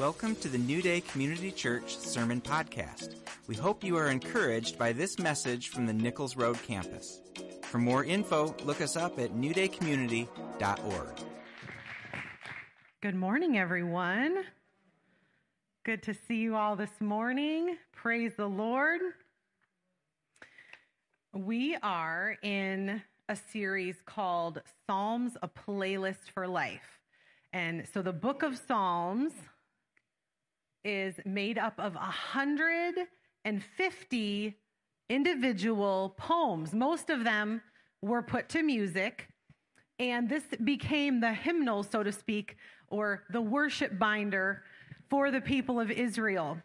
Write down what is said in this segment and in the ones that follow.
Welcome to the New Day Community Church Sermon Podcast. We hope you are encouraged by this message from the Nichols Road campus. For more info, look us up at newdaycommunity.org. Good morning, everyone. Good to see you all this morning. Praise the Lord. We are in a series called Psalms, a Playlist for Life. And so the book of Psalms is made up of 150 individual poems. Most of them were put to music, and this became the hymnal, so to speak, or the worship binder for the people of Israel.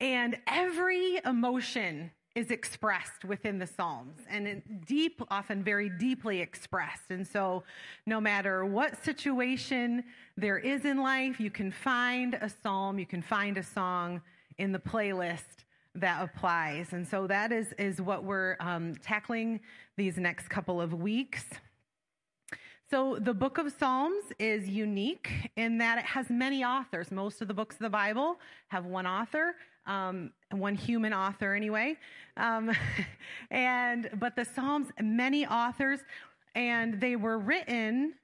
And every emotion is expressed within the Psalms and deep, often very deeply expressed. And so, no matter what situation there is in life, you can find a psalm, you can find a song in the playlist that applies. And so, that is, is what we're um, tackling these next couple of weeks. So, the book of Psalms is unique in that it has many authors. Most of the books of the Bible have one author um, one human author anyway. Um, and but the Psalms, many authors, and they were written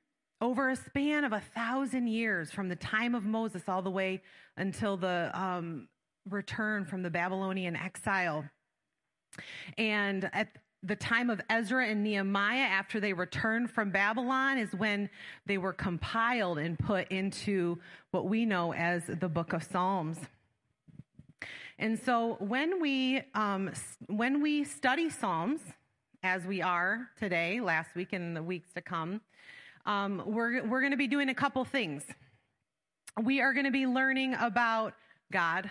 over a span of a thousand years from the time of Moses all the way until the um, return from the Babylonian exile. And at the time of Ezra and Nehemiah, after they returned from Babylon, is when they were compiled and put into what we know as the book of Psalms. And so when we um, when we study Psalms, as we are today, last week, and the weeks to come, um, we're we're going to be doing a couple things. We are going to be learning about God.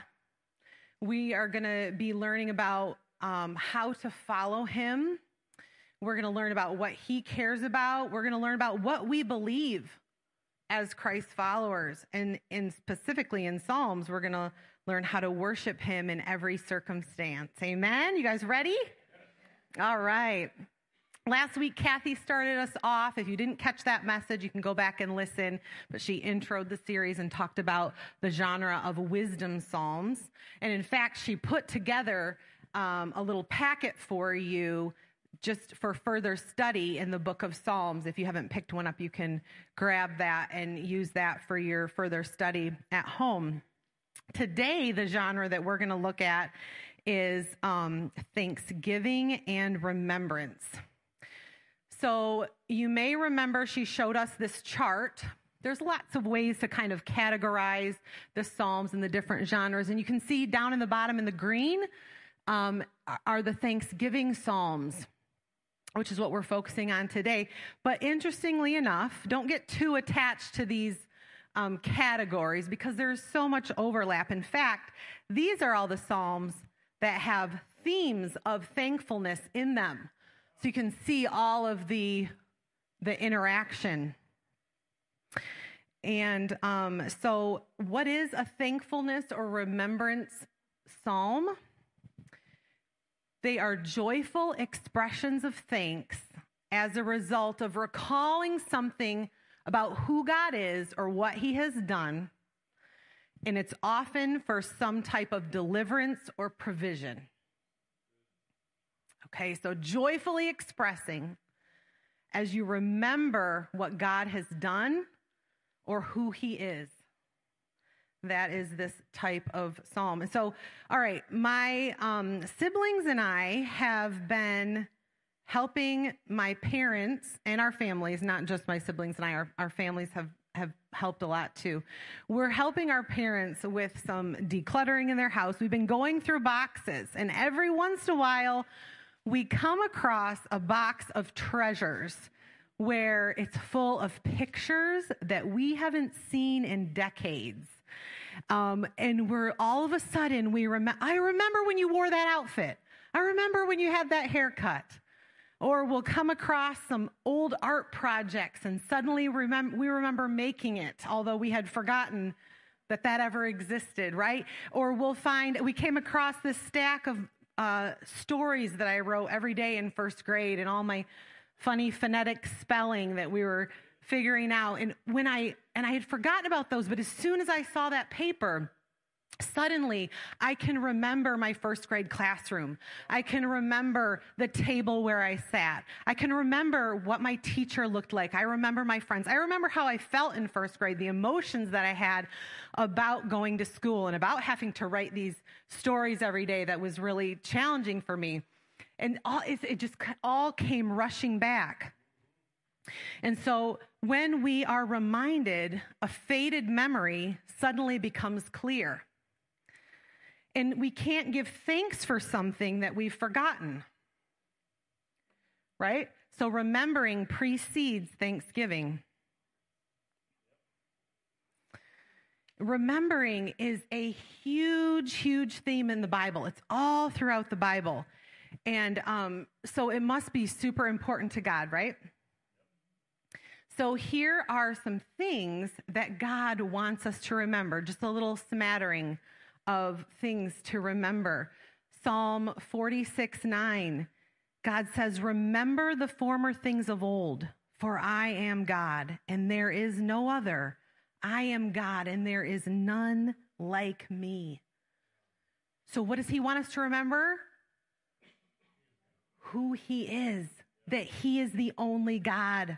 We are going to be learning about um, how to follow Him. We're going to learn about what He cares about. We're going to learn about what we believe as Christ followers, and in specifically in Psalms, we're going to learn how to worship Him in every circumstance. Amen? You guys ready? All right. Last week, Kathy started us off. If you didn't catch that message, you can go back and listen. But she introed the series and talked about the genre of wisdom psalms. And in fact, she put together um, a little packet for you just for further study in the book of Psalms. If you haven't picked one up, you can grab that and use that for your further study at home. Today, the genre that we're going to look at is um, Thanksgiving and Remembrance. So, you may remember she showed us this chart. There's lots of ways to kind of categorize the Psalms and the different genres. And you can see down in the bottom in the green um, are the Thanksgiving Psalms which is what we're focusing on today. But interestingly enough, don't get too attached to these um, categories because there's so much overlap. In fact, these are all the Psalms that have themes of thankfulness in them. So you can see all of the, the interaction. And um, so, what is a thankfulness or remembrance psalm? They are joyful expressions of thanks as a result of recalling something about who God is or what he has done, and it's often for some type of deliverance or provision. Okay, so joyfully expressing as you remember what God has done or who he is. That is this type of psalm. And so, all right, my um, siblings and I have been helping my parents and our families, not just my siblings and I, our, our families have, have helped a lot too. We're helping our parents with some decluttering in their house. We've been going through boxes, and every once in a while, we come across a box of treasures where it's full of pictures that we haven't seen in decades. Um, and we're all of a sudden, we remember, I remember when you wore that outfit. I remember when you had that haircut. Or we'll come across some old art projects and suddenly remember, we remember making it, although we had forgotten that that ever existed, right? Or we'll find, we came across this stack of uh, stories that I wrote every day in first grade and all my funny phonetic spelling that we were figuring out. And when I, and I had forgotten about those, but as soon as I saw that paper, Suddenly, I can remember my first grade classroom. I can remember the table where I sat. I can remember what my teacher looked like. I remember my friends. I remember how I felt in first grade, the emotions that I had about going to school and about having to write these stories every day that was really challenging for me. And all, it just all came rushing back. And so when we are reminded, a faded memory suddenly becomes clear. And we can't give thanks for something that we've forgotten. Right? So remembering precedes thanksgiving. Remembering is a huge, huge theme in the Bible. It's all throughout the Bible. And um, so it must be super important to God, right? So here are some things that God wants us to remember, just a little smattering of things to remember. Psalm 46 9, God says, Remember the former things of old, for I am God, and there is no other. I am God, and there is none like me. So, what does he want us to remember? Who he is, that he is the only God.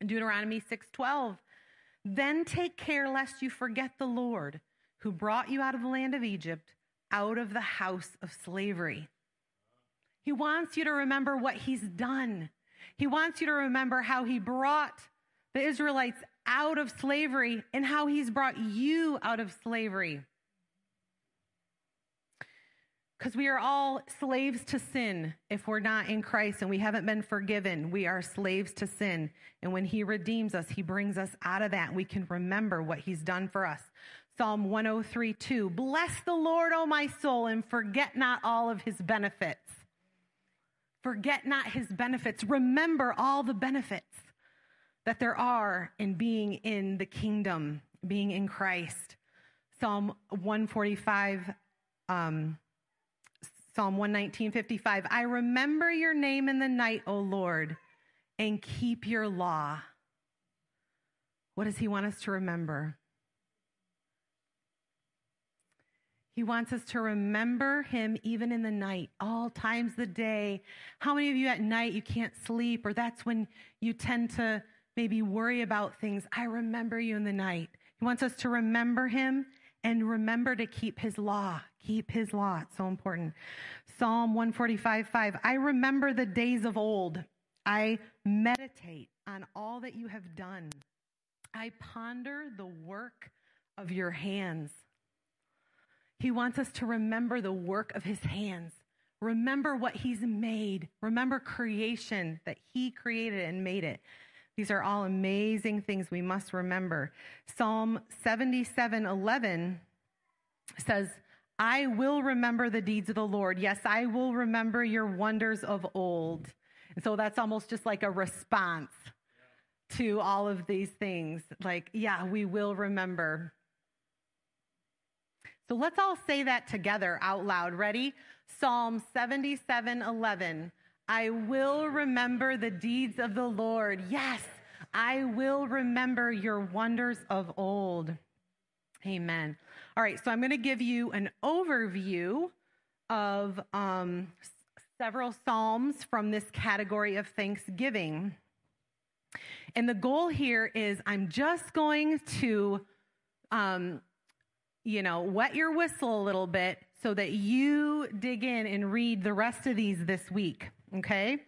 Deuteronomy 6:12. Then take care lest you forget the Lord, who brought you out of the land of Egypt, out of the house of slavery. He wants you to remember what he's done. He wants you to remember how he brought the Israelites out of slavery and how he's brought you out of slavery. Because we are all slaves to sin if we're not in Christ and we haven't been forgiven. We are slaves to sin. And when He redeems us, He brings us out of that. We can remember what He's done for us. Psalm 103 2. Bless the Lord, O my soul, and forget not all of His benefits. Forget not His benefits. Remember all the benefits that there are in being in the kingdom, being in Christ. Psalm 145. Um, Psalm 119, 55. I remember your name in the night, O Lord, and keep your law. What does he want us to remember? He wants us to remember him even in the night, all times the day. How many of you at night you can't sleep, or that's when you tend to maybe worry about things? I remember you in the night. He wants us to remember him and remember to keep his law. Keep his law. It's so important. Psalm 145 5. I remember the days of old. I meditate on all that you have done. I ponder the work of your hands. He wants us to remember the work of his hands. Remember what he's made. Remember creation that he created and made it. These are all amazing things we must remember. Psalm 77 11 says, I will remember the deeds of the Lord. Yes, I will remember your wonders of old. And so that's almost just like a response to all of these things. Like, yeah, we will remember. So let's all say that together out loud. Ready? Psalm 77 11. I will remember the deeds of the Lord. Yes, I will remember your wonders of old. Amen. All right, so I'm going to give you an overview of um, several Psalms from this category of Thanksgiving. And the goal here is I'm just going to, um, you know, wet your whistle a little bit so that you dig in and read the rest of these this week. Okay?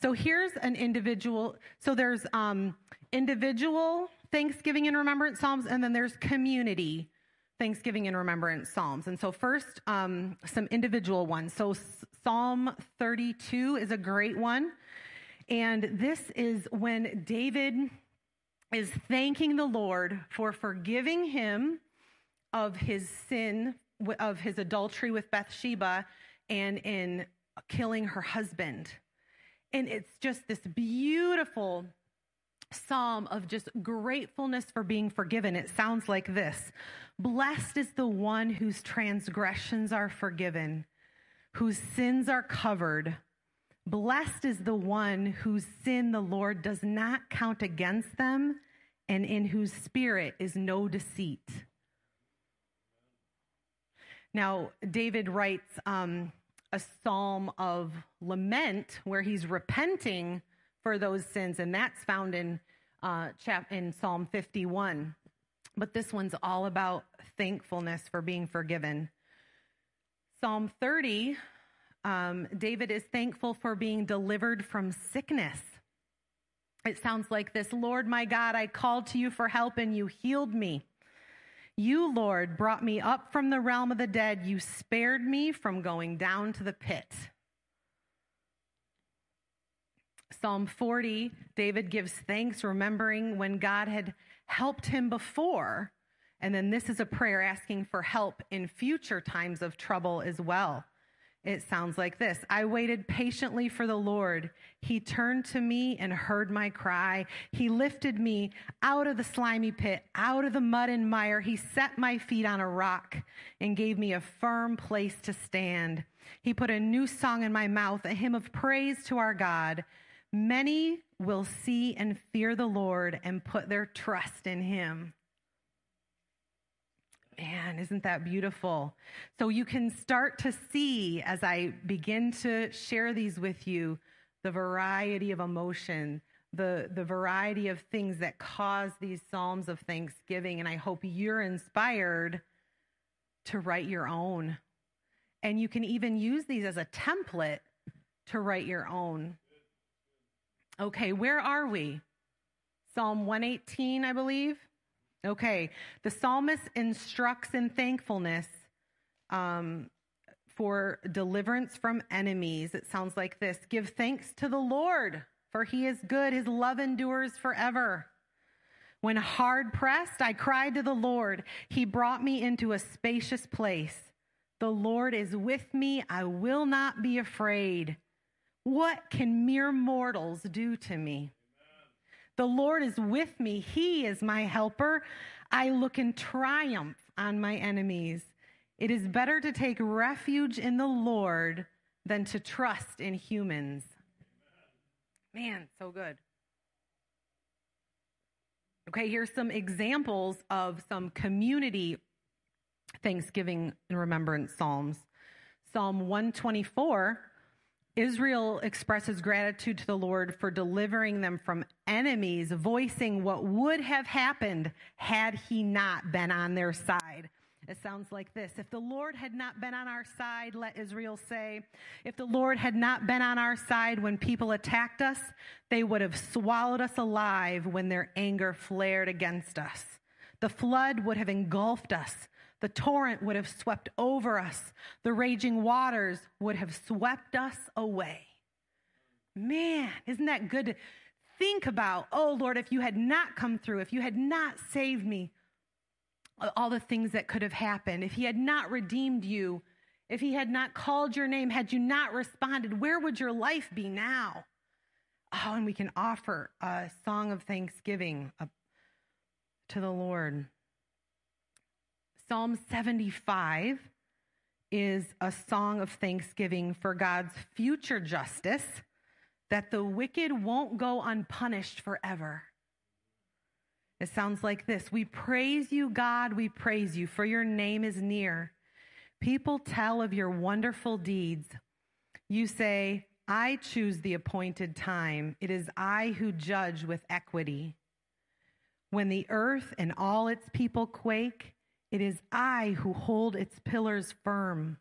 So here's an individual. So there's um, individual Thanksgiving and Remembrance Psalms, and then there's community Thanksgiving and Remembrance Psalms. And so, first, um, some individual ones. So, Psalm 32 is a great one. And this is when David is thanking the Lord for forgiving him of his sin, of his adultery with Bathsheba, and in killing her husband. And it's just this beautiful psalm of just gratefulness for being forgiven. It sounds like this Blessed is the one whose transgressions are forgiven, whose sins are covered. Blessed is the one whose sin the Lord does not count against them and in whose spirit is no deceit. Now, David writes um, a psalm of lament where he's repenting for those sins, and that's found in, uh, in Psalm 51. But this one's all about thankfulness for being forgiven. Psalm 30, um, David is thankful for being delivered from sickness. It sounds like this Lord my God, I called to you for help and you healed me. You, Lord, brought me up from the realm of the dead. You spared me from going down to the pit. Psalm 40, David gives thanks, remembering when God had helped him before. And then this is a prayer asking for help in future times of trouble as well. It sounds like this I waited patiently for the Lord. He turned to me and heard my cry. He lifted me out of the slimy pit, out of the mud and mire. He set my feet on a rock and gave me a firm place to stand. He put a new song in my mouth, a hymn of praise to our God. Many will see and fear the Lord and put their trust in him. Man, isn't that beautiful? So you can start to see as I begin to share these with you the variety of emotion, the, the variety of things that cause these Psalms of Thanksgiving. And I hope you're inspired to write your own. And you can even use these as a template to write your own. Okay, where are we? Psalm 118, I believe. Okay, the psalmist instructs in thankfulness um, for deliverance from enemies. It sounds like this Give thanks to the Lord, for he is good, his love endures forever. When hard pressed, I cried to the Lord. He brought me into a spacious place. The Lord is with me. I will not be afraid. What can mere mortals do to me? The Lord is with me. He is my helper. I look in triumph on my enemies. It is better to take refuge in the Lord than to trust in humans. Man, so good. Okay, here's some examples of some community Thanksgiving and remembrance Psalms. Psalm 124 Israel expresses gratitude to the Lord for delivering them from enemies, voicing what would have happened had he not been on their side. It sounds like this. If the Lord had not been on our side, let Israel say, if the Lord had not been on our side when people attacked us, they would have swallowed us alive when their anger flared against us. The flood would have engulfed us. The torrent would have swept over us. The raging waters would have swept us away. Man, isn't that good to think about? Oh, Lord, if you had not come through, if you had not saved me, all the things that could have happened, if He had not redeemed you, if He had not called your name, had you not responded, where would your life be now? Oh, and we can offer a song of thanksgiving uh, to the Lord. Psalm 75 is a song of thanksgiving for God's future justice, that the wicked won't go unpunished forever. It sounds like this We praise you, God, we praise you, for your name is near. People tell of your wonderful deeds. You say, I choose the appointed time. It is I who judge with equity. When the earth and all its people quake, it is I who hold its pillars firm.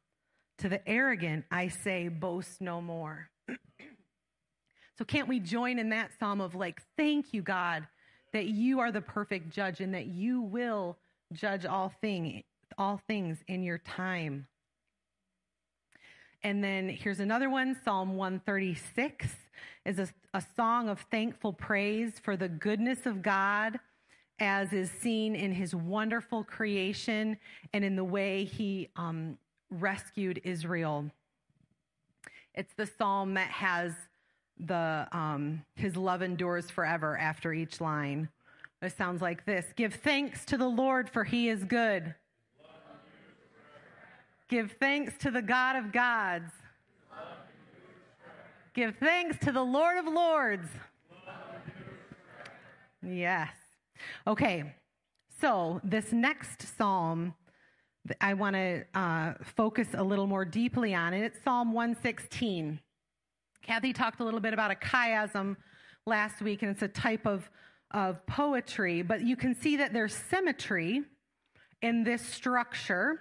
To the arrogant, I say, boast no more. so, can't we join in that psalm of like, thank you, God, that you are the perfect judge and that you will judge all thing, all things in your time. And then here's another one Psalm 136 is a, a song of thankful praise for the goodness of God as is seen in his wonderful creation and in the way he um, rescued Israel. It's the psalm that has the um, his love endures forever after each line. It sounds like this Give thanks to the Lord, for he is good. Give thanks to the God of gods. Give thanks to the Lord of Lords. Yes. Okay. So, this next psalm, I want to uh, focus a little more deeply on it. It's Psalm 116. Kathy talked a little bit about a chiasm last week, and it's a type of, of poetry, but you can see that there's symmetry in this structure.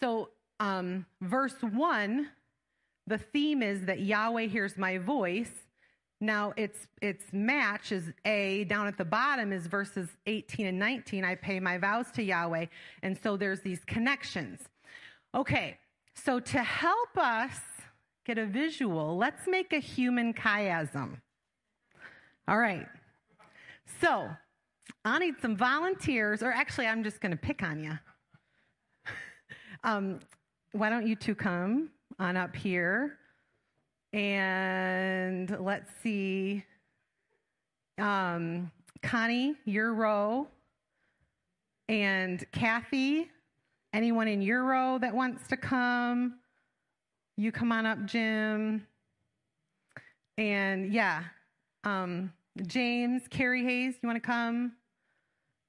So, um, verse 1, the theme is that Yahweh hears my voice. Now, its, its match is A. Down at the bottom is verses 18 and 19. I pay my vows to Yahweh. And so there's these connections. Okay, so to help us get a visual, let's make a human chiasm. All right. So I need some volunteers, or actually, I'm just going to pick on you. um, why don't you two come on up here? And let's see. Um, Connie, your row. And Kathy, anyone in your row that wants to come? You come on up, Jim. And yeah, um, James, Carrie Hayes, you want to come?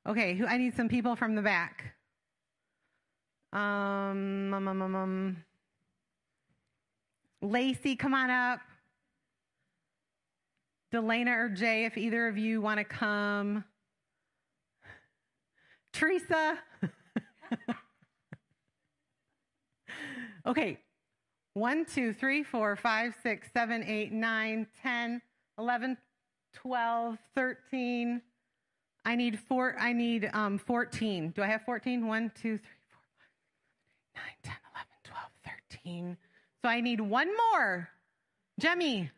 Okay, who, I need some people from the back. Um, um, um, um, um. Lacey, come on up. Delana or Jay, if either of you want to come. Teresa. okay. One, two, three, four, five, six, seven, eight, nine, ten, eleven, twelve, thirteen. I need four. I need um, 14. Do I have 14? 1, 2, 3, 4, 5, 6, 7, 8, 9, 10, 11, 12, 13. So I need one more. Jemmy.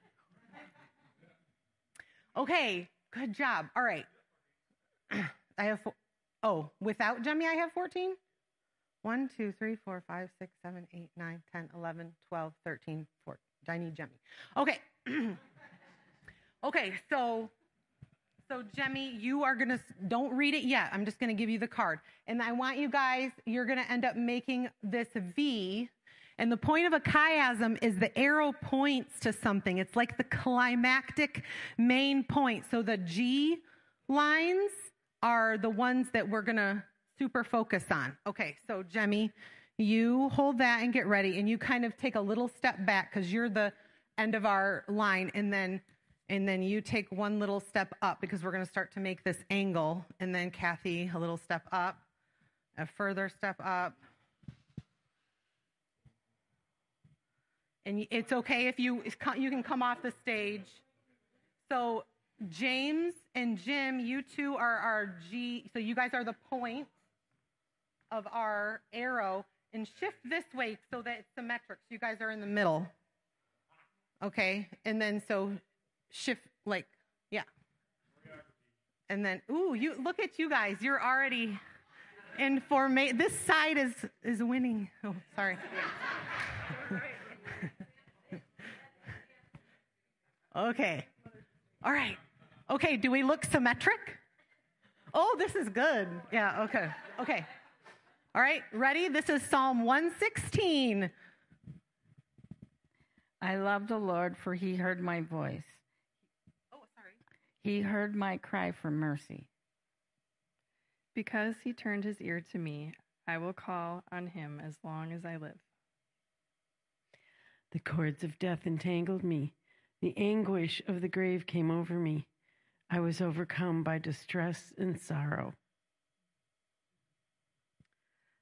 Okay, good job. All right. I have, four, oh, without Jemmy, I have 14? 1, 2, 3, 4, 5, 6, 7, 8, 9, 10, 11, 12, 13, 14. I need Jemmy. Okay. okay, so so, Jemmy, you are going to, don't read it yet. I'm just going to give you the card. And I want you guys, you're going to end up making this V. And the point of a chiasm is the arrow points to something. It's like the climactic main point. So the G lines are the ones that we're going to super focus on. Okay, so Jemmy, you hold that and get ready. And you kind of take a little step back because you're the end of our line. And then and then you take one little step up because we're going to start to make this angle. And then Kathy, a little step up, a further step up. And it's okay if you you can come off the stage. So James and Jim, you two are our G. So you guys are the point of our arrow, and shift this way so that it's symmetric. So you guys are in the middle. Okay, and then so shift like yeah and then ooh you look at you guys you're already in formation this side is is winning oh sorry okay all right okay do we look symmetric oh this is good yeah okay okay all right ready this is psalm 116 I love the Lord, for he heard my voice. Oh, sorry. He heard my cry for mercy. Because he turned his ear to me, I will call on him as long as I live. The cords of death entangled me. The anguish of the grave came over me. I was overcome by distress and sorrow.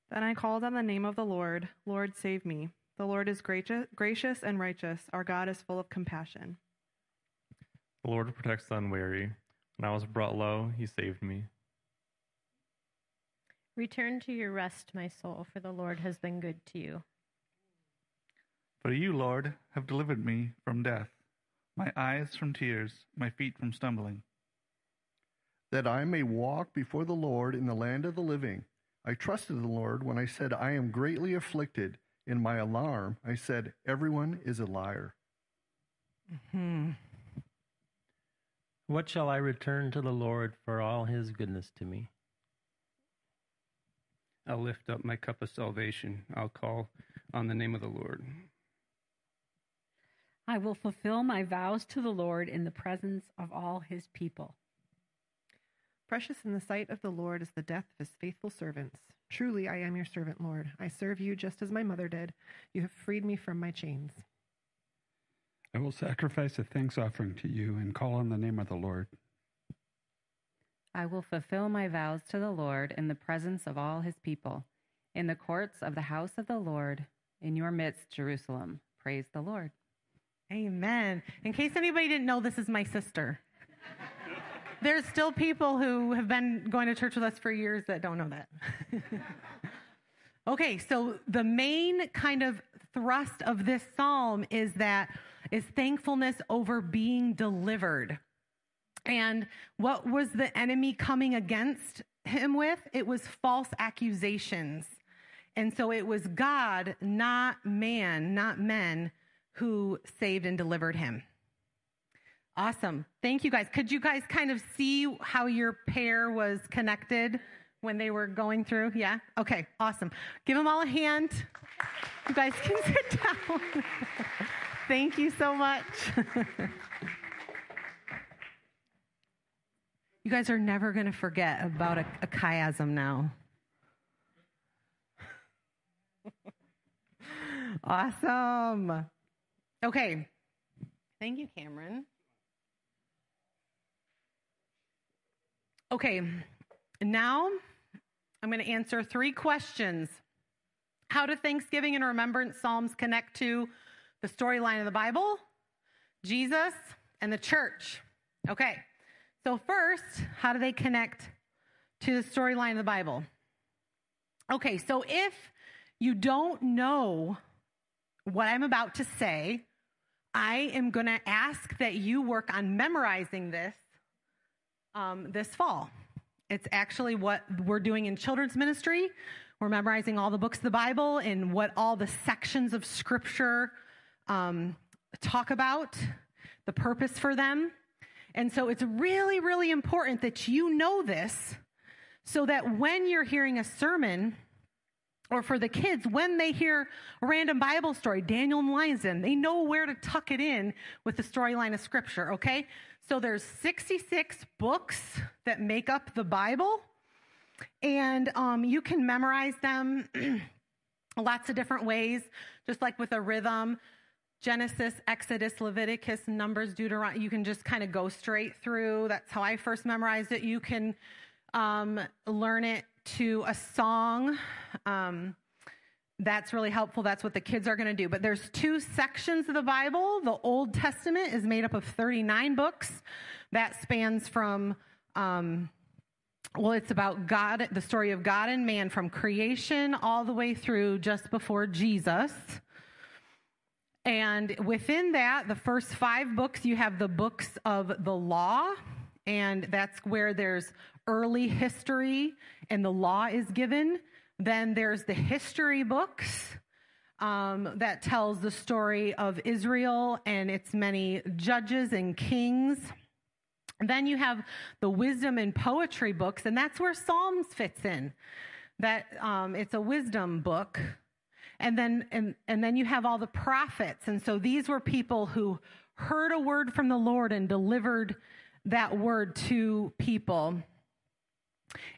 Then I called on the name of the Lord. Lord, save me. The Lord is gracious and righteous. Our God is full of compassion. The Lord protects the unwary. When I was brought low, he saved me. Return to your rest, my soul, for the Lord has been good to you. For you, Lord, have delivered me from death, my eyes from tears, my feet from stumbling. That I may walk before the Lord in the land of the living. I trusted the Lord when I said, I am greatly afflicted. In my alarm, I said, Everyone is a liar. Hmm. What shall I return to the Lord for all his goodness to me? I'll lift up my cup of salvation. I'll call on the name of the Lord. I will fulfill my vows to the Lord in the presence of all his people. Precious in the sight of the Lord is the death of his faithful servants. Truly, I am your servant, Lord. I serve you just as my mother did. You have freed me from my chains. I will sacrifice a thanks offering to you and call on the name of the Lord. I will fulfill my vows to the Lord in the presence of all his people, in the courts of the house of the Lord, in your midst, Jerusalem. Praise the Lord. Amen. In case anybody didn't know, this is my sister. There's still people who have been going to church with us for years that don't know that. okay, so the main kind of thrust of this psalm is that is thankfulness over being delivered. And what was the enemy coming against him with? It was false accusations. And so it was God, not man, not men, who saved and delivered him. Awesome. Thank you guys. Could you guys kind of see how your pair was connected when they were going through? Yeah? Okay, awesome. Give them all a hand. You guys can sit down. Thank you so much. you guys are never going to forget about a, a chiasm now. awesome. Okay. Thank you, Cameron. Okay, now I'm going to answer three questions. How do Thanksgiving and Remembrance Psalms connect to the storyline of the Bible, Jesus, and the church? Okay, so first, how do they connect to the storyline of the Bible? Okay, so if you don't know what I'm about to say, I am going to ask that you work on memorizing this um, this fall. It's actually what we're doing in children's ministry. We're memorizing all the books of the Bible and what all the sections of Scripture um, talk about, the purpose for them. And so it's really, really important that you know this so that when you're hearing a sermon, or for the kids, when they hear a random Bible story, Daniel and Lions Den, they know where to tuck it in with the storyline of Scripture, okay? So there's 66 books that make up the Bible, and um, you can memorize them lots of different ways, just like with a rhythm. Genesis, Exodus, Leviticus, Numbers, Deuteronomy. You can just kind of go straight through. That's how I first memorized it. You can um, learn it to a song. Um, that's really helpful. That's what the kids are going to do. But there's two sections of the Bible. The Old Testament is made up of 39 books. That spans from, um, well, it's about God, the story of God and man from creation all the way through just before Jesus. And within that, the first five books, you have the books of the law, and that's where there's early history and the law is given. Then there's the history books um, that tells the story of Israel and its many judges and kings. then you have the wisdom and poetry books, and that's where Psalms fits in. That um, it's a wisdom book. And then and, and then you have all the prophets. And so these were people who heard a word from the Lord and delivered that word to people.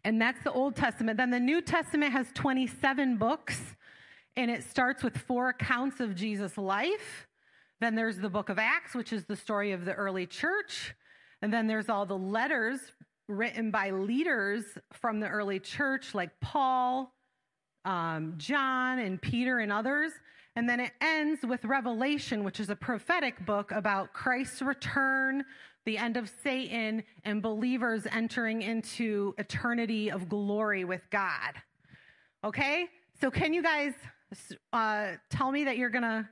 And that's the Old Testament. Then the New Testament has 27 books, and it starts with four accounts of Jesus' life. Then there's the book of Acts, which is the story of the early church. And then there's all the letters written by leaders from the early church, like Paul, um, John, and Peter, and others. And then it ends with Revelation, which is a prophetic book about Christ's return, the end of Satan, and believers entering into eternity of glory with God. Okay? So, can you guys uh, tell me that you're going to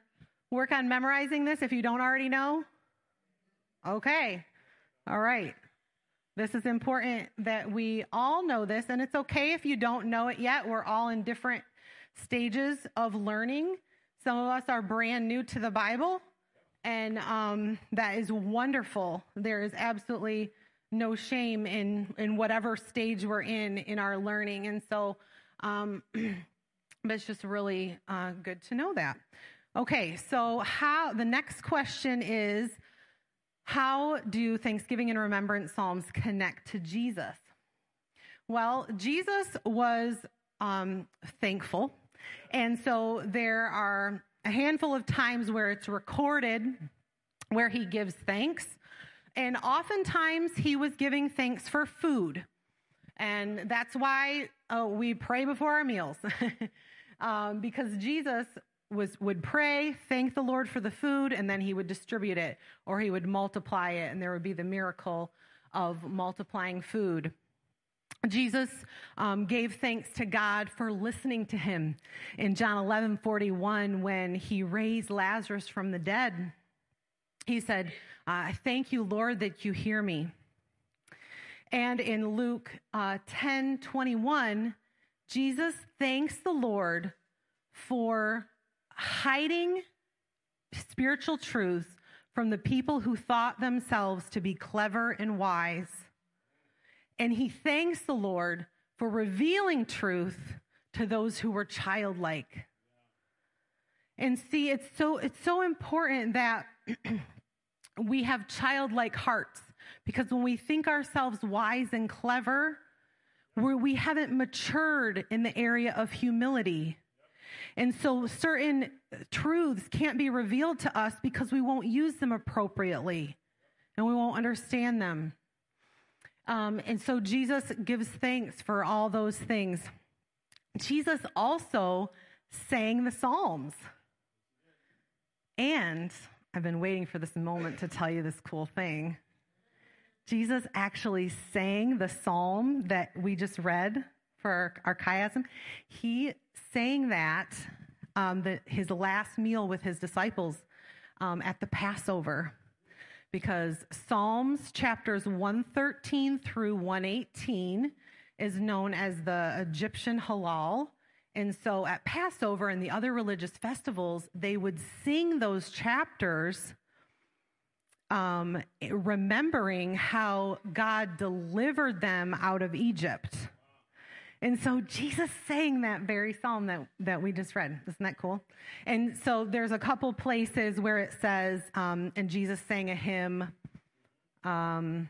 work on memorizing this if you don't already know? Okay. All right. This is important that we all know this, and it's okay if you don't know it yet. We're all in different stages of learning. Some of us are brand new to the Bible, and um, that is wonderful. There is absolutely no shame in in whatever stage we're in in our learning, and so um, it's just really uh, good to know that. Okay, so how the next question is how do Thanksgiving and Remembrance Psalms connect to Jesus? Well, Jesus was um, thankful. And so there are a handful of times where it's recorded where he gives thanks. And oftentimes he was giving thanks for food. And that's why uh, we pray before our meals. um, because Jesus was would pray, thank the Lord for the food, and then he would distribute it or he would multiply it, and there would be the miracle of multiplying food. Jesus um, gave thanks to God for listening to him in John 11 41 when he raised Lazarus from the dead. He said, I thank you, Lord, that you hear me. And in Luke uh, 10 21, Jesus thanks the Lord for hiding spiritual truths from the people who thought themselves to be clever and wise. And he thanks the Lord for revealing truth to those who were childlike. And see, it's so it's so important that we have childlike hearts because when we think ourselves wise and clever, where we haven't matured in the area of humility. And so certain truths can't be revealed to us because we won't use them appropriately and we won't understand them. Um, and so Jesus gives thanks for all those things. Jesus also sang the Psalms. And I've been waiting for this moment to tell you this cool thing. Jesus actually sang the psalm that we just read for our, chiasm. He sang that um, the, his last meal with his disciples um, at the Passover because Psalms chapters 113 through 118 is known as the Egyptian Hallel. And so at Passover and the other religious festivals, they would sing those chapters, um, remembering how God delivered them out of Egypt. And so Jesus sang that very psalm that, that we just read. Isn't that cool? And so there's a couple places where it says, um, and Jesus sang a hymn, um,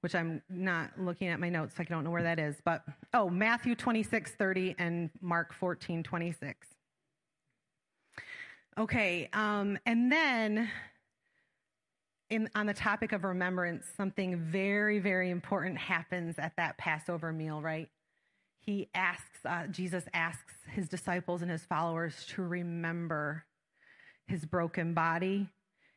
which I'm not looking at my notes, so I don't know where that is. But, oh, Matthew 26, 30 and Mark 14, 26. Okay, um, and then in, on the topic of remembrance, something very, very important happens at that Passover meal, right? He asks, uh, Jesus asks his disciples and his followers to remember his broken body.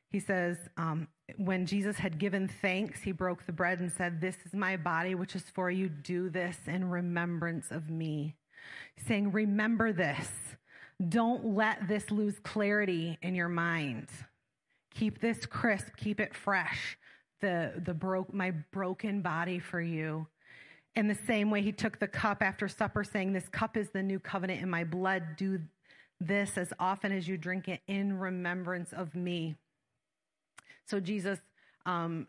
He says, um, when Jesus had given thanks, he broke the bread and said, This is my body, which is for you. Do this in remembrance of me. saying, Remember this. Don't let this lose clarity in your mind. Keep this crisp, keep it fresh. The, the broke, my broken body for you. In the same way, he took the cup after supper, saying, This cup is the new covenant in my blood. Do this as often as you drink it in remembrance of me. So Jesus um,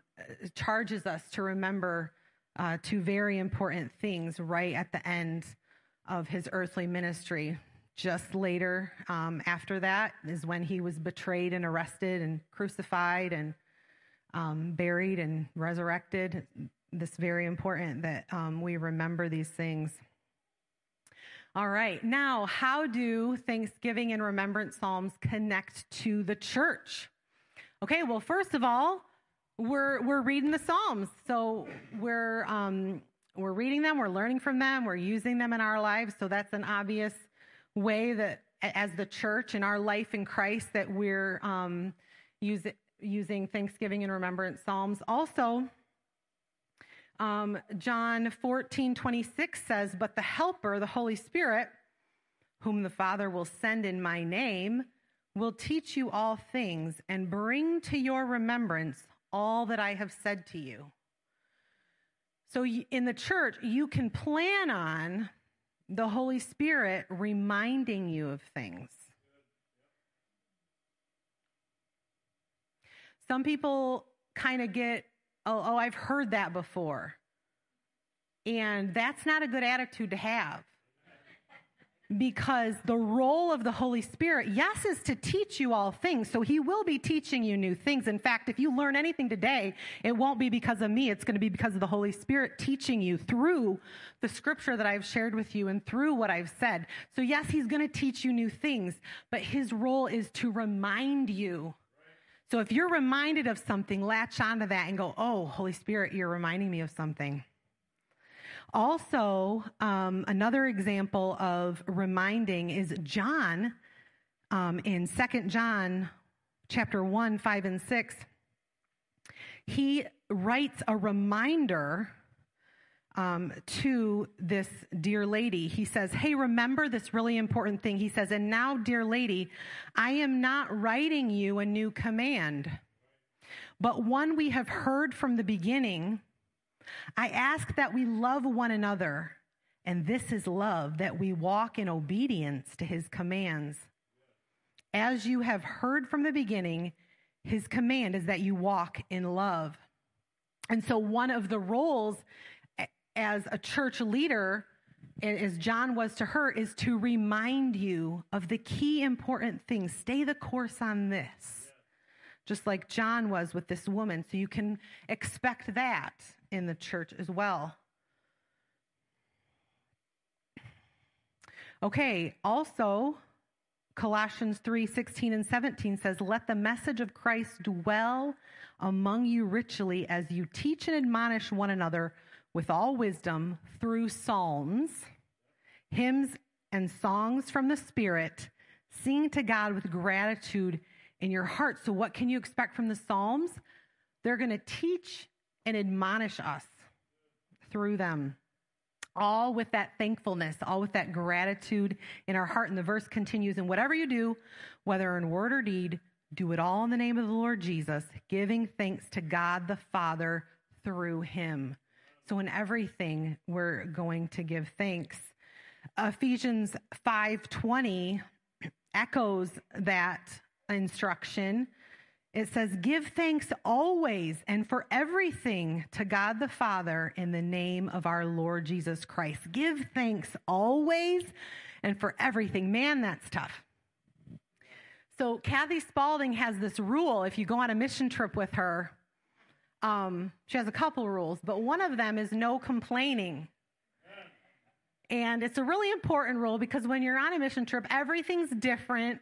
charges us to remember uh, two very important things right at the end of his earthly ministry. Just later, um, after that, is when he was betrayed and arrested and crucified and um, buried and resurrected. This very important that um, we remember these things. All right, now, how do Thanksgiving and Remembrance Psalms connect to the church? Okay, well, first of all, we're we're reading the Psalms, so we're um, we're reading them, we're learning from them, we're using them in our lives. So that's an obvious way that as the church in our life in Christ that we're um, use, using Thanksgiving and Remembrance Psalms. Also, um, John 14, 26 says, But the Helper, the Holy Spirit, whom the Father will send in my name, will teach you all things and bring to your remembrance all that I have said to you. So in the church, you can plan on the Holy Spirit reminding you of things. Some people kind of get, oh, oh, I've heard that before. And that's not a good attitude to have. Because the role of the Holy Spirit, yes, is to teach you all things. So he will be teaching you new things. In fact, if you learn anything today, it won't be because of me. It's going to be because of the Holy Spirit teaching you through the scripture that I've shared with you and through what I've said. So yes, he's going to teach you new things, but his role is to remind you. So if you're reminded of something, latch onto that and go, Oh, Holy Spirit, you're reminding me of something. Also, um, another example of reminding is John um, in Second John chapter 1, 5, and 6. He writes a reminder um, to this dear lady. He says, Hey, remember this really important thing. He says, And now, dear lady, I am not writing you a new command, but one we have heard from the beginning I ask that we love one another, and this is love, that we walk in obedience to his commands. As you have heard from the beginning, his command is that you walk in love. And so, one of the roles as a church leader, as John was to her, is to remind you of the key important things. Stay the course on this, just like John was with this woman. So, you can expect that in the church as well. Okay, also, Colossians 3 16 and 17 says, Let the message of Christ dwell among you richly as you teach and admonish one another with all wisdom through psalms, hymns, and songs from the Spirit, sing to God with gratitude in your heart. So, what can you expect from the Psalms? They're going to teach and admonish us through them. All with that thankfulness, all with that gratitude in our heart. And the verse continues, and whatever you do, whether in word or deed, do it all in the name of the Lord Jesus, giving thanks to God the Father through him. So in everything, we're going to give thanks. Ephesians 5:20 echoes that instruction it says, Give thanks always and for everything to God the Father in the name of our Lord Jesus Christ. Give thanks always and for everything. Man, that's tough. So, Kathy Spalding has this rule if you go on a mission trip with her, um, she has a couple rules, but one of them is no complaining. And it's a really important rule because when you're on a mission trip, everything's different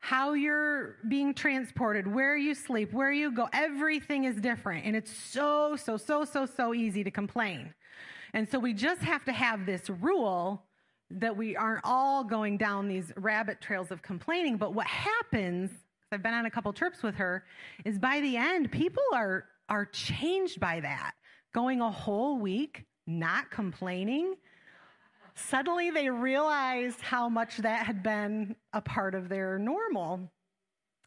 how you're being transported, where you sleep, where you go, everything is different. And it's so, so, so, so, so easy to complain. And so we just have to have this rule that we aren't all going down these rabbit trails of complaining. But what happens, I've been on a couple trips with her, is by the end, people are, are changed by that. Going a whole week not complaining suddenly they realized how much that had been a part of their normal.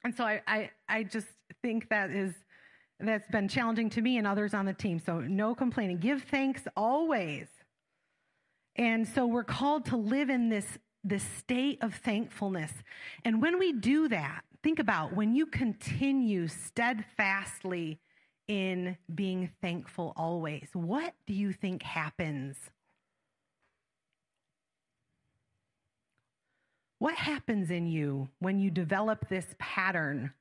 And so I, I, I just think that is that's been challenging to me and others on the team. So no complaining. Give thanks always. And so we're called to live in this, this state of thankfulness. And when we do that, think about when you continue steadfastly in being thankful always, what do you think happens? What happens in you when you develop this pattern?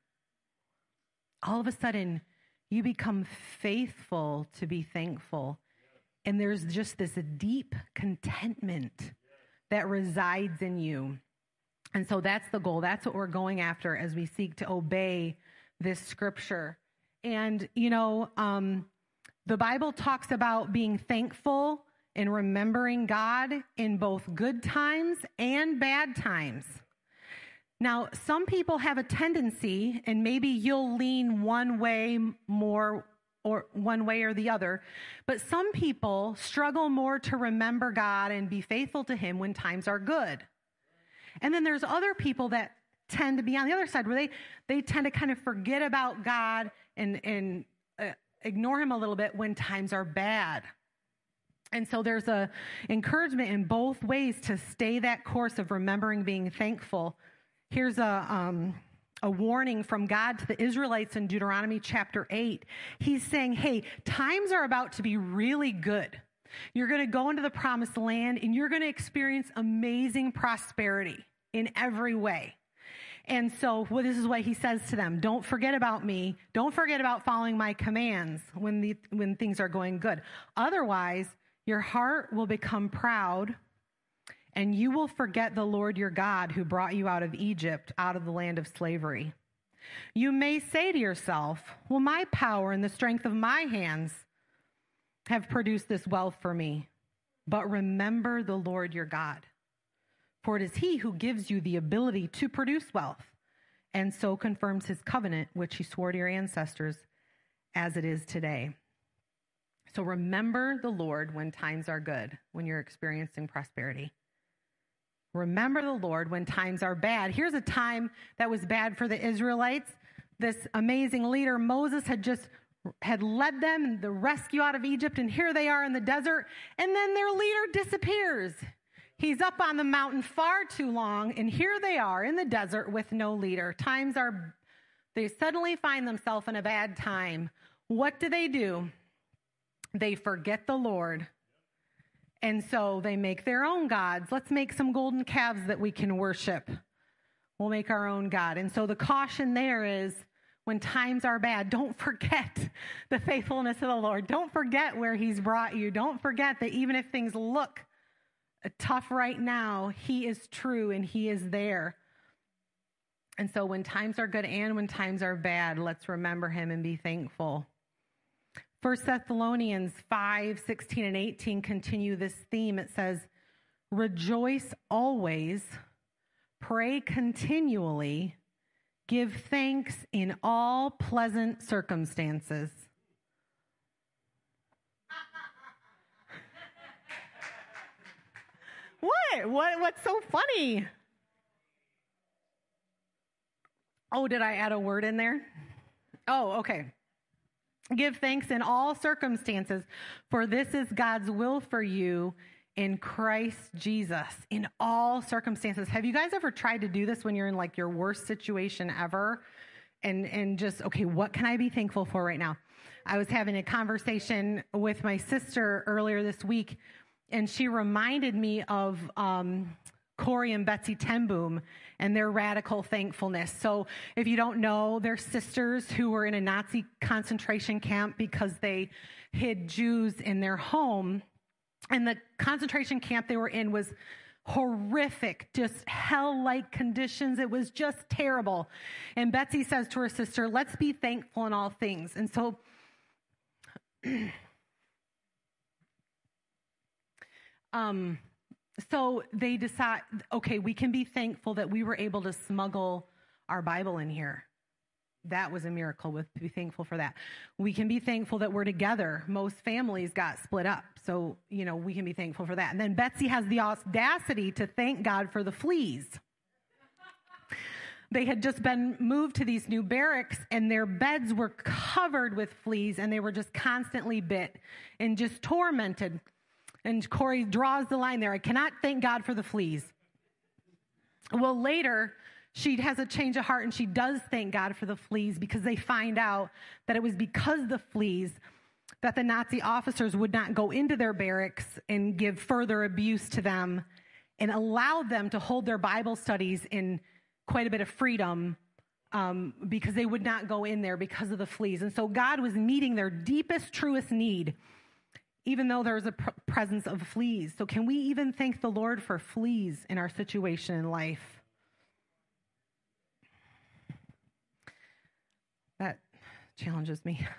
All of a sudden, you become faithful to be thankful. And there's just this deep contentment that resides in you. And so that's the goal. That's what we're going after as we seek to obey this scripture. And, you know, um, the Bible talks about being thankful in remembering God in both good times and bad times. Now, some people have a tendency, and maybe you'll lean one way more or one way or the other, but some people struggle more to remember God and be faithful to Him when times are good. And then there's other people that tend to be on the other side where they, they tend to kind of forget about God and, and uh, ignore Him a little bit when times are bad. And so there's a encouragement in both ways to stay that course of remembering being thankful. Here's a um, a warning from God to the Israelites in Deuteronomy chapter 8. He's saying, "Hey, times are about to be really good. You're going to go into the promised land and you're going to experience amazing prosperity in every way. And so, well, this is what he says to them Don't forget about me. Don't forget about following my commands when, the, when things are going good. Otherwise, your heart will become proud and you will forget the Lord your God who brought you out of Egypt, out of the land of slavery. You may say to yourself, Well, my power and the strength of my hands have produced this wealth for me. But remember the Lord your God, for it is he who gives you the ability to produce wealth, and so confirms his covenant, which he swore to your ancestors, as it is today. So remember the Lord when times are good, when you're experiencing prosperity. Remember the Lord when times are bad. Here's a time that was bad for the Israelites. This amazing leader, Moses, had just had led them the rescue out of Egypt, and here they are in the desert, and then their leader disappears. He's up on the mountain far too long, and here they are in the desert with no leader. Times are, they suddenly find themselves in a bad time. What do they do? They forget the Lord and so they make their own gods. Let's make some golden calves that we can worship. We'll make our own God. And so the caution there is when times are bad, don't forget the faithfulness of the Lord. Don't forget where He's brought you. Don't forget that even if things look tough right now, He is true and He is there. And so when times are good and when times are bad, let's remember Him and be thankful. 1 Thessalonians 5 16 and 18 continue this theme. It says, Rejoice always, pray continually, give thanks in all pleasant circumstances. what? What what's so funny? Oh, did I add a word in there? Oh, okay. Give thanks in all circumstances, for this is God's will for you in Christ Jesus in all circumstances. Have you guys ever tried to do this when you're in like your worst situation ever? And and just okay, what can I be thankful for right now? I was having a conversation with my sister earlier this week, and she reminded me of um, Corrie and Betsy ten Boom and their radical thankfulness. So, if you don't know, they're sisters who were in a Nazi concentration camp because they hid Jews in their home. And the concentration camp they were in was horrific, just hell like conditions. It was just terrible. And Betsy says to her sister, Let's be thankful in all things. And so, um, so they decide, okay, we can be thankful that we were able to smuggle our Bible in here. That was a miracle. We'll be thankful for that. We can be thankful that we're together. Most families got split up. So, you know, we can be thankful for that. And then Betsy has the audacity to thank God for the fleas. They had just been moved to these new barracks and their beds were covered with fleas and they were just constantly bit and just tormented. And Corrie draws the line there. I cannot thank God for the fleas. Well, later, she has a change of heart and she does thank God for the fleas because they find out that it was because the fleas that the Nazi officers would not go into their barracks and give further abuse to them and allowed them to hold their Bible studies in quite a bit of freedom um, because they would not go in there because of the fleas. And so God was meeting their deepest, truest need even though there's a pr- presence of fleas. So, can we even thank the Lord for fleas in our situation in life? That challenges me.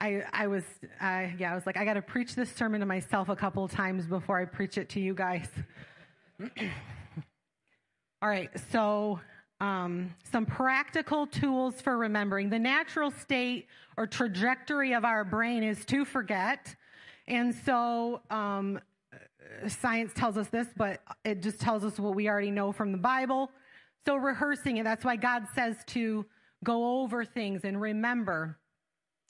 I, I was, I, yeah, I was like, I got to preach this sermon to myself a couple times before I preach it to you guys. All right, so um, some practical tools for remembering. The natural state or trajectory of our brain is to forget. And so, um, science tells us this, but it just tells us what we already know from the Bible. So, rehearsing it, that's why God says to go over things and remember.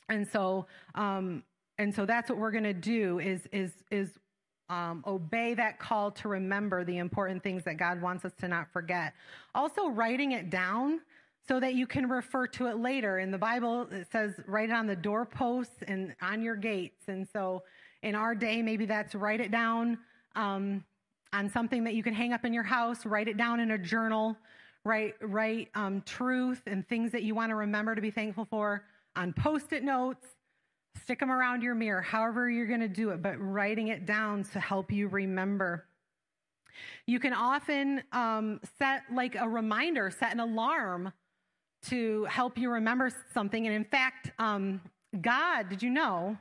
And so, um, and so that's what we're going to do is, is, is um, obey that call to remember the important things that God wants us to not forget. Also, writing it down. so that you can refer to it later. In the Bible, it says write it on the doorposts and on your gates. And so in our day, maybe that's write it down um, on something that you can hang up in your house, write it down in a journal, write, write um, truth and things that you want to remember to be thankful for on post it notes. Stick them around your mirror, however you're going to do it, but writing it down to help you remember. You can often um, set like a reminder, set an alarm to help you remember something. And in fact, um, God, did you know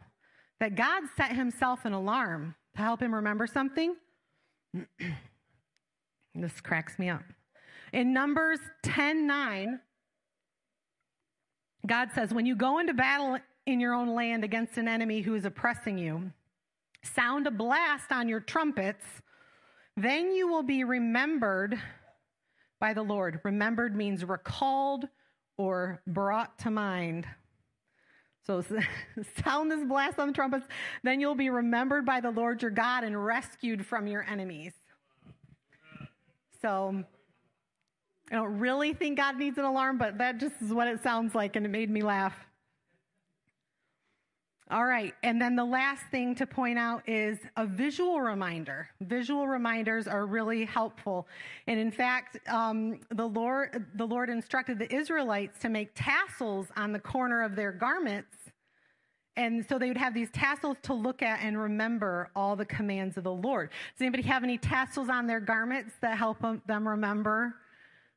that God set himself an alarm to help him remember something? this cracks me up. In Numbers 10 9, God says, When you go into battle in your own land against an enemy who is oppressing you, sound a blast on your trumpets, then you will be remembered by the Lord. Remembered means recalled or brought to mind. So sound this blast on the trumpets, then you'll be remembered by the Lord your God and rescued from your enemies. So I don't really think God needs an alarm, but that just is what it sounds like, and it made me laugh. All right, and then the last thing to point out is a visual reminder. Visual reminders are really helpful, and in fact, um, the Lord the Lord instructed the Israelites to make tassels on the corner of their garments, and so they would have these tassels to look at and remember all the commands of the Lord. Does anybody have any tassels on their garments that help them remember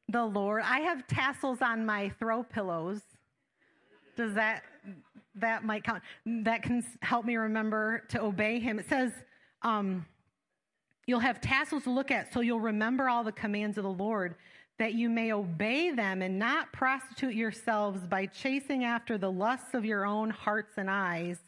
the Lord? I have tassels on my throw pillows. Does that that might count. That can help me remember to obey him. It says, um, you'll have tassels to look at, so you'll remember all the commands of the Lord, that you may obey them and not prostitute yourselves by chasing after the lusts of your own hearts and eyes.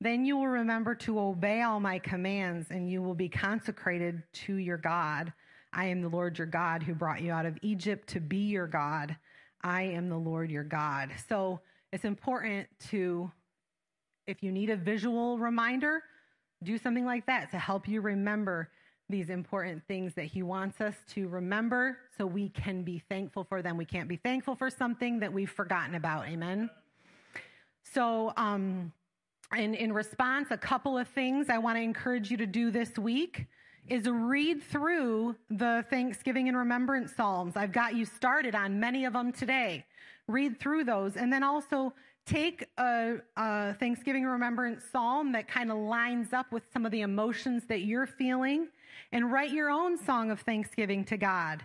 Then you will remember to obey all my commands, and you will be consecrated to your God. I am the Lord your God who brought you out of Egypt to be your God. I am the Lord your God. So, it's important to, if you need a visual reminder, do something like that to help you remember these important things that he wants us to remember so we can be thankful for them. We can't be thankful for something that we've forgotten about. Amen. So, um, and in response, a couple of things I want to encourage you to do this week is read through the Thanksgiving and Remembrance Psalms. I've got you started on many of them today read through those, and then also take a, a Thanksgiving remembrance psalm that kind of lines up with some of the emotions that you're feeling, and write your own song of thanksgiving to God.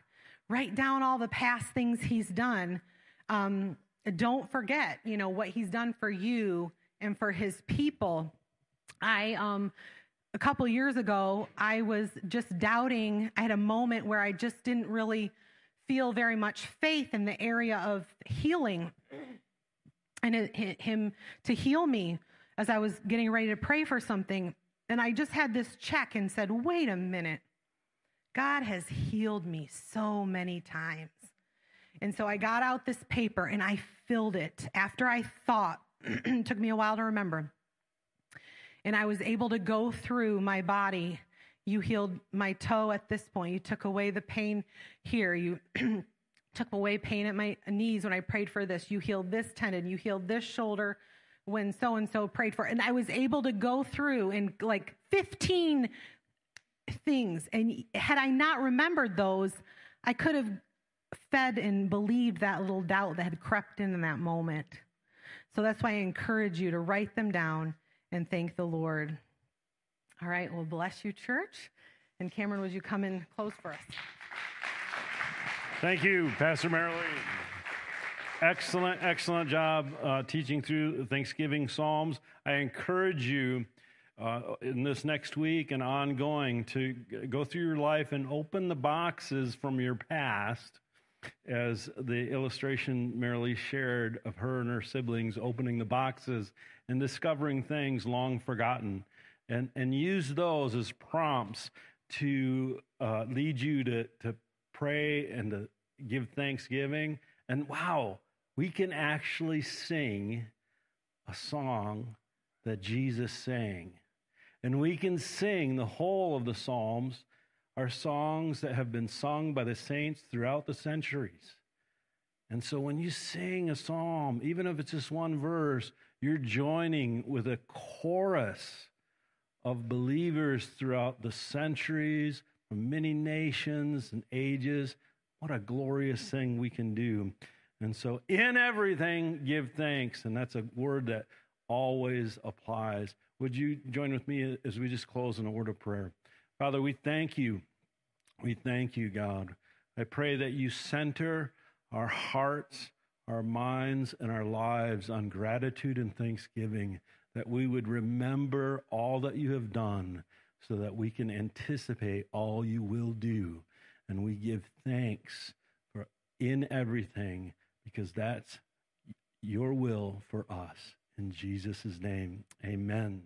Write down all the past things He's done. Um, don't forget, you know, what He's done for you and for His people. I um, a couple years ago, I was just doubting. I had a moment where I just didn't really feel very much faith in the area of healing and it, him to heal me as I was getting ready to pray for something. And I just had this check and said, wait a minute. God has healed me so many times. And so I got out this paper and I filled it after I thought. it took me a while to remember. And I was able to go through my body you healed my toe at this point. You took away the pain here. You took away pain at my knees when I prayed for this. You healed this tendon. You healed this shoulder when so and so prayed for. It. And I was able to go through and like 15 things. And had I not remembered those, I could have fed and believed that little doubt that had crept in in that moment. So that's why I encourage you to write them down and thank the Lord. All right, well, bless you, church. And Cameron, would you come and close for us? Thank you, Pastor Marilee. Excellent, excellent job uh, teaching through Thanksgiving Psalms. I encourage you uh, in this next week and ongoing to go through your life and open the boxes from your past, as the illustration Marilee shared of her and her siblings opening the boxes and discovering things long forgotten and, and use those as prompts to uh, lead you to, to pray and to give thanksgiving. And wow, we can actually sing a song that Jesus sang. And we can sing the whole of the Psalms are songs that have been sung by the saints throughout the centuries. And so when you sing a psalm, even if it's just one verse, you're joining with a chorus of believers throughout the centuries, from many nations and ages. What a glorious thing we can do. And so, in everything, give thanks. And that's a word that always applies. Would you join with me as we just close in a word of prayer? Father, we thank you. We thank you, God. I pray that you center our hearts, our minds, and our lives on gratitude and thanksgiving, that we would remember all that you have done so that we can anticipate all you will do. And we give thanks for in everything because that's your will for us. In Jesus' name, amen.